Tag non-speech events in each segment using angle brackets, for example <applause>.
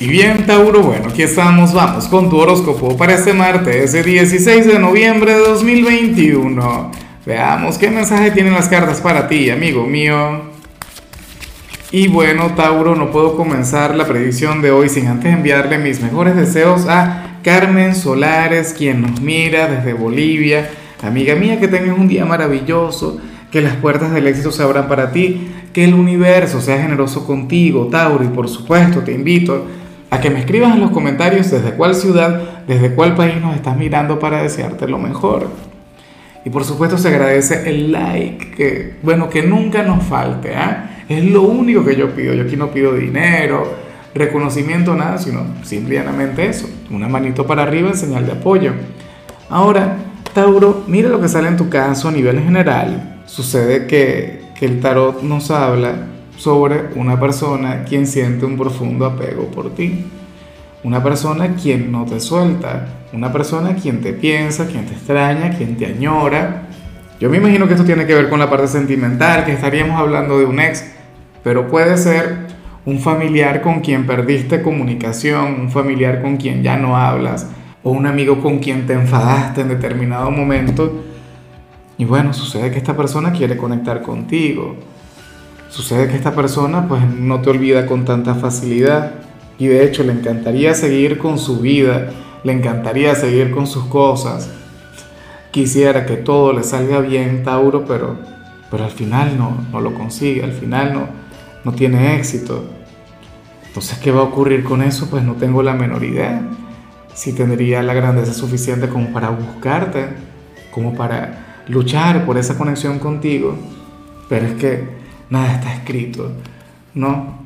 Y bien, Tauro, bueno, aquí estamos, vamos con tu horóscopo para este martes, ese 16 de noviembre de 2021. Veamos qué mensaje tienen las cartas para ti, amigo mío. Y bueno, Tauro, no puedo comenzar la predicción de hoy sin antes enviarle mis mejores deseos a Carmen Solares, quien nos mira desde Bolivia. Amiga mía, que tengas un día maravilloso, que las puertas del éxito se abran para ti, que el universo sea generoso contigo, Tauro, y por supuesto te invito a que me escribas en los comentarios desde cuál ciudad, desde cuál país nos estás mirando para desearte lo mejor. Y por supuesto se agradece el like, que bueno, que nunca nos falte, ¿ah? Es lo único que yo pido. Yo aquí no pido dinero, reconocimiento, nada, sino simplemente eso, una manito para arriba en señal de apoyo. Ahora, Tauro, mira lo que sale en tu caso a nivel general. Sucede que, que el tarot nos habla sobre una persona quien siente un profundo apego por ti. Una persona quien no te suelta, una persona quien te piensa, quien te extraña, quien te añora. Yo me imagino que esto tiene que ver con la parte sentimental, que estaríamos hablando de un ex, pero puede ser un familiar con quien perdiste comunicación, un familiar con quien ya no hablas, o un amigo con quien te enfadaste en determinado momento. Y bueno, sucede que esta persona quiere conectar contigo, Sucede que esta persona pues no te olvida con tanta facilidad y de hecho le encantaría seguir con su vida, le encantaría seguir con sus cosas. Quisiera que todo le salga bien, Tauro, pero, pero al final no, no lo consigue, al final no, no tiene éxito. Entonces, ¿qué va a ocurrir con eso? Pues no tengo la menor idea. Si tendría la grandeza suficiente como para buscarte, como para luchar por esa conexión contigo, pero es que nada está escrito, ¿no?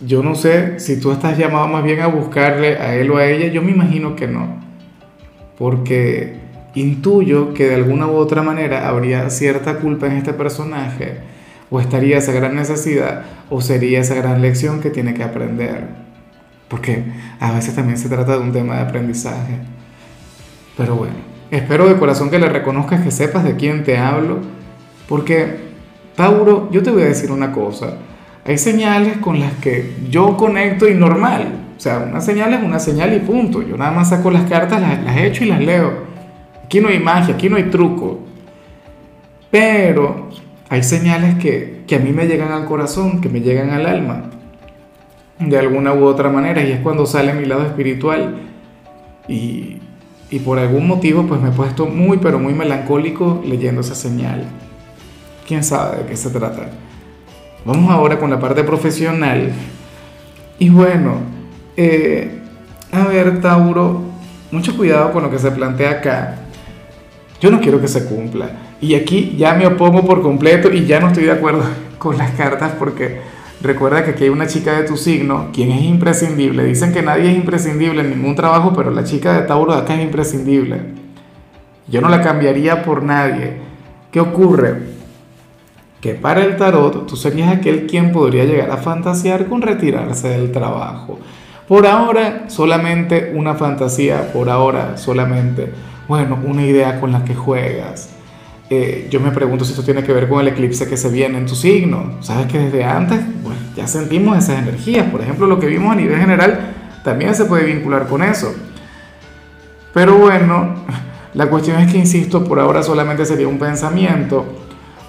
Yo no sé si tú estás llamado más bien a buscarle a él o a ella, yo me imagino que no, porque intuyo que de alguna u otra manera habría cierta culpa en este personaje, o estaría esa gran necesidad, o sería esa gran lección que tiene que aprender, porque a veces también se trata de un tema de aprendizaje. Pero bueno, espero de corazón que le reconozcas, que sepas de quién te hablo, porque, Tauro, yo te voy a decir una cosa. Hay señales con las que yo conecto y normal. O sea, una señal es una señal y punto. Yo nada más saco las cartas, las, las echo y las leo. Aquí no hay magia, aquí no hay truco. Pero hay señales que, que a mí me llegan al corazón, que me llegan al alma. De alguna u otra manera. Y es cuando sale mi lado espiritual. Y, y por algún motivo pues me he puesto muy pero muy melancólico leyendo esa señal quién sabe de qué se trata. Vamos ahora con la parte profesional. Y bueno, eh, a ver, Tauro, mucho cuidado con lo que se plantea acá. Yo no quiero que se cumpla. Y aquí ya me opongo por completo y ya no estoy de acuerdo <laughs> con las cartas porque recuerda que aquí hay una chica de tu signo, quien es imprescindible. Dicen que nadie es imprescindible en ningún trabajo, pero la chica de Tauro de acá es imprescindible. Yo no la cambiaría por nadie. ¿Qué ocurre? Que para el tarot tú serías aquel quien podría llegar a fantasear con retirarse del trabajo. Por ahora solamente una fantasía, por ahora solamente, bueno, una idea con la que juegas. Eh, yo me pregunto si esto tiene que ver con el eclipse que se viene en tu signo. Sabes que desde antes bueno, ya sentimos esas energías. Por ejemplo, lo que vimos a nivel general también se puede vincular con eso. Pero bueno, <laughs> la cuestión es que, insisto, por ahora solamente sería un pensamiento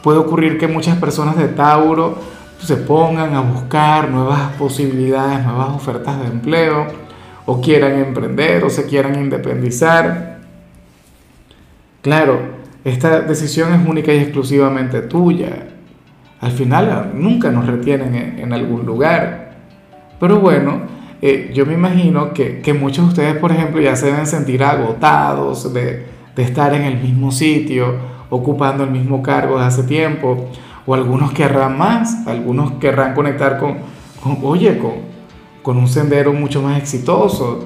puede ocurrir que muchas personas de Tauro se pongan a buscar nuevas posibilidades, nuevas ofertas de empleo, o quieran emprender, o se quieran independizar. Claro, esta decisión es única y exclusivamente tuya. Al final nunca nos retienen en, algún lugar. Pero bueno, eh, yo me imagino que, muchos de ustedes, por ejemplo, ya se deben sentir agotados de, de estar en el mismo sitio ocupando el mismo cargo de hace tiempo, o algunos querrán más, algunos querrán conectar con, oye, con, con un sendero mucho más exitoso,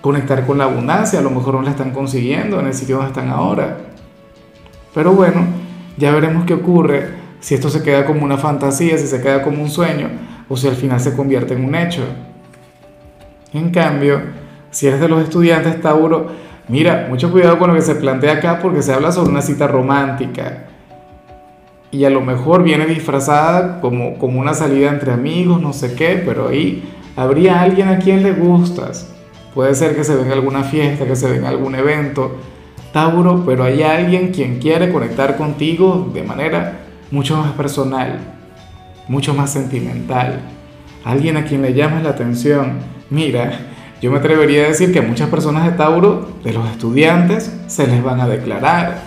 conectar con la abundancia, a lo mejor no la están consiguiendo en el sitio donde están ahora. Pero bueno, ya veremos qué ocurre si esto se queda como una fantasía, si se queda como un sueño, o si al final se convierte en un hecho. En cambio, si eres de los estudiantes, Tauro, Mira, mucho cuidado con lo que se plantea acá porque se habla sobre una cita romántica. y a lo mejor viene disfrazada como, como una salida entre amigos, no sé qué, pero ahí habría alguien a quien le gustas. Puede ser que se venga alguna fiesta, que se venga algún evento, Tauro, pero hay alguien quien quiere conectar contigo de manera mucho más personal, mucho más sentimental. Alguien a quien le llamas la atención. Mira, yo me atrevería a decir que a muchas personas de Tauro, de los estudiantes, se les van a declarar.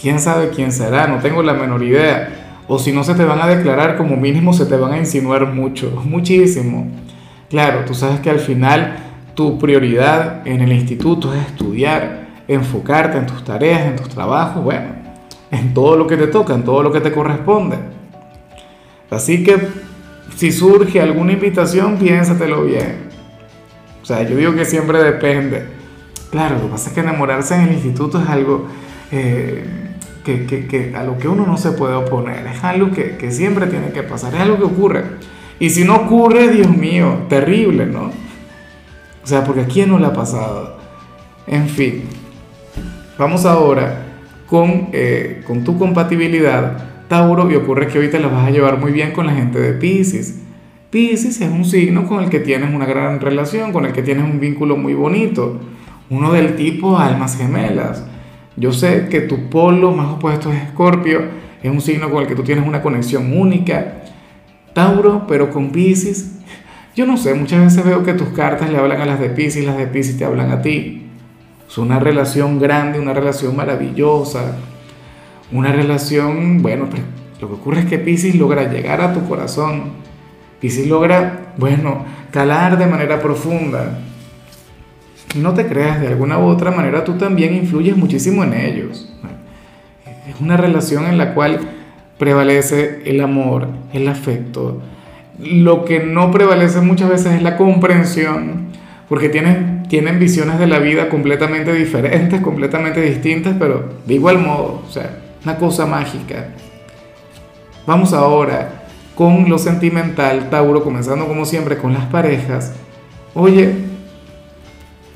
¿Quién sabe quién será? No tengo la menor idea. O si no se te van a declarar, como mínimo se te van a insinuar mucho, <laughs> muchísimo. Claro, tú sabes que al final tu prioridad en el instituto es estudiar, enfocarte en tus tareas, en tus trabajos, bueno, en todo lo que te toca, en todo lo que te corresponde. Así que si surge alguna invitación, piénsatelo bien. O sea, yo digo que siempre depende. Claro, lo que pasa es que enamorarse en el instituto es algo... Eh, que, a lo que uno no se puede oponer, es algo que, siempre tiene que pasar, es algo que ocurre. Y si no ocurre, Dios mío, terrible, ¿no? O sea, porque a quién no le ha pasado. En fin, vamos ahora con, eh, con tu compatibilidad, Tauro, y ocurre que te la vas a llevar muy bien con la gente de Pisces. Pisces es un signo con el que tienes una gran relación, con el que tienes un vínculo muy bonito, uno del tipo almas gemelas. Yo sé que tu polo más opuesto es Escorpio, es un signo con el que tú tienes una conexión única. Tauro, pero con Pisces, yo no sé, muchas veces veo que tus cartas le hablan a las de Pisces las de Pisces te hablan a ti. Es una relación grande, una relación maravillosa, una relación, bueno, pero lo que ocurre es que Pisces logra llegar a tu corazón. Pisces logra, bueno, calar de manera profunda no te creas, de alguna u otra manera tú también influyes muchísimo en ellos. Es una relación en la cual prevalece el amor, el afecto. Lo que no prevalece muchas veces es la comprensión, porque tienen, tienen visiones de la vida completamente diferentes, completamente distintas, pero de igual modo, o sea, una cosa mágica. Vamos ahora con lo sentimental, Tauro, comenzando como siempre con las parejas. Oye,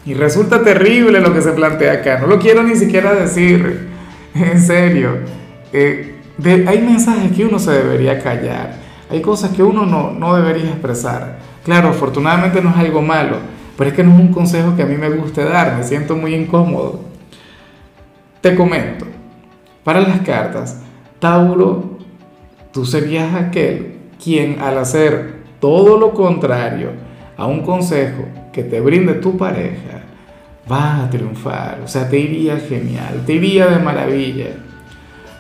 y resulta terrible lo que se plantea acá. No lo quiero ni siquiera decir. <laughs> En serio. Eh, hay mensajes que uno se debería callar. Hay cosas que uno no, no debería expresar. Claro, afortunadamente no es algo malo. Pero es que no es un consejo que a mí me guste dar. Me siento muy incómodo. Te comento. Para las cartas, Tauro, tú serías aquel quien al hacer todo lo contrario a un consejo que te brinde tu pareja, vas a triunfar, o sea, te iría genial, te iría de maravilla.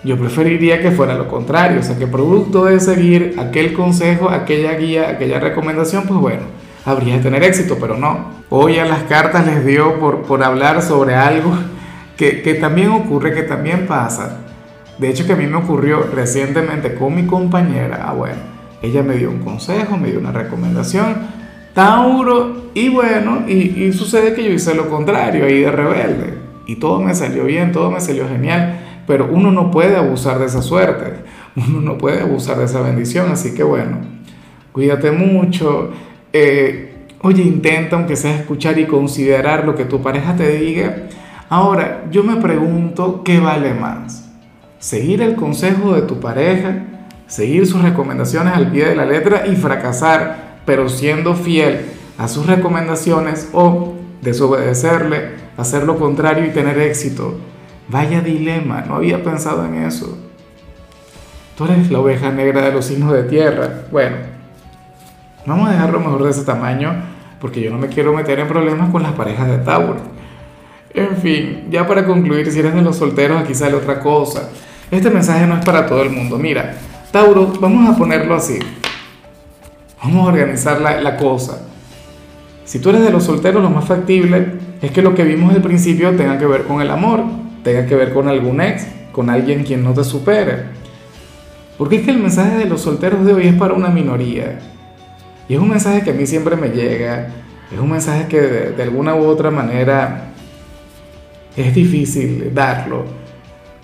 Yo preferiría que fuera lo contrario, o sea, que producto de seguir aquel consejo, aquella guía, aquella recomendación, pues bueno, habría de tener éxito, pero no. Hoy a las cartas les dio por, por hablar sobre algo que, que también ocurre, que también pasa. De hecho, que a mí me ocurrió recientemente con mi compañera. Ah, bueno, ella me dio un consejo, me dio una recomendación Tauro, y bueno, y, sucede que yo hice lo contrario ahí de rebelde. Y todo me salió bien, todo me salió genial, pero uno no puede abusar de esa suerte, <laughs> uno no puede abusar de esa bendición, así que bueno, cuídate mucho. Eh, oye, intenta aunque sea escuchar y considerar lo que tu pareja te diga. Ahora, yo me pregunto, ¿qué vale más? ¿Seguir el consejo de tu pareja? ¿Seguir sus recomendaciones al pie de la letra y fracasar? pero siendo fiel a sus recomendaciones o desobedecerle, hacer lo contrario y tener éxito. Vaya dilema, no había pensado en eso. Tú eres la oveja negra de los signos de tierra. Bueno, vamos a dejarlo mejor de ese tamaño porque yo no me quiero meter en problemas con las parejas de Tauro. En fin, ya para concluir, si eres de los solteros, aquí sale otra cosa. Este mensaje no es para todo el mundo. Mira, Tauro, vamos a ponerlo así. Vamos a organizar la, cosa. Si tú eres de los solteros, lo más factible es que lo que vimos al principio tenga que ver con el amor, tenga que ver con algún ex, con alguien quien no te supere. Porque es que el mensaje de los solteros de hoy es para una minoría. Y es un mensaje que a mí siempre me llega. Es un mensaje que de, de alguna u otra manera es difícil darlo.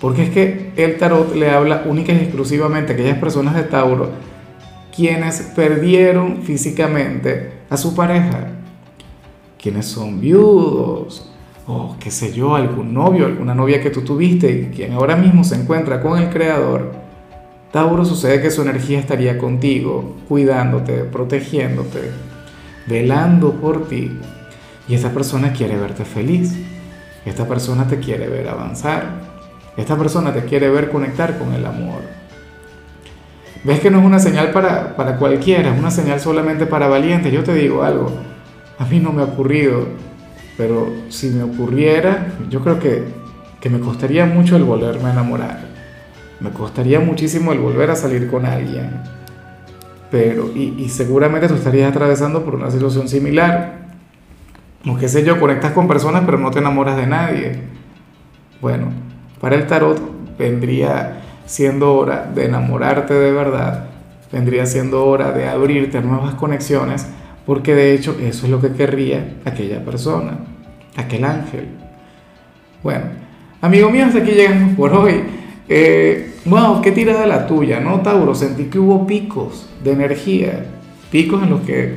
Porque es que el tarot le habla única y exclusivamente a aquellas personas de Tauro quienes perdieron físicamente a su pareja, quienes son viudos, o qué sé yo, algún novio, alguna novia que tú tuviste y quien ahora mismo se encuentra con el Creador, Tauro sucede que su energía estaría contigo, cuidándote, protegiéndote, velando por ti. Y esta persona quiere verte feliz. Esta persona te quiere ver avanzar. Esta persona te quiere ver conectar con el amor. ¿Ves que no es una señal para, para cualquiera? Es una señal solamente para valientes. Yo te digo algo. A mí no me ha ocurrido. Pero si me ocurriera, yo creo que, que me costaría mucho el volverme a enamorar me costaría muchísimo el volver a salir con alguien. Pero, y, seguramente tú estarías atravesando por una situación similar. O qué sé yo, conectas con personas pero no te enamoras de nadie. Bueno, para el tarot vendría siendo hora de enamorarte de verdad, vendría siendo hora de abrirte a nuevas conexiones, porque de hecho eso es lo que querría aquella persona, aquel ángel. Bueno, amigo mío, hasta aquí llegamos por hoy. Eh, wow, qué tirada la tuya, ¿no, Tauro? Sentí que hubo picos de energía, picos en los que,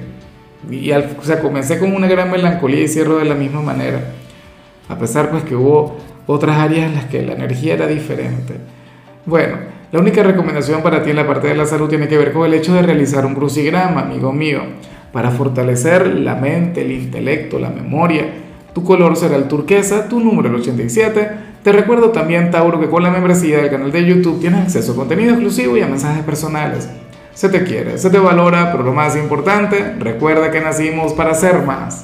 y o sea, comencé con una gran melancolía y cierro de la misma manera, a pesar pues que hubo otras áreas en las que la energía era diferente. Bueno, la única recomendación para ti en la parte de la salud tiene que ver con el hecho de realizar un crucigrama, amigo mío, para fortalecer la mente, el intelecto, la memoria. Tu color será el turquesa, tu número el 87 te recuerdo también, Tauro, que con la membresía del canal de YouTube tienes acceso a contenido exclusivo y a mensajes personales. Se te quiere, se te valora, pero lo más importante, recuerda que nacimos para ser más.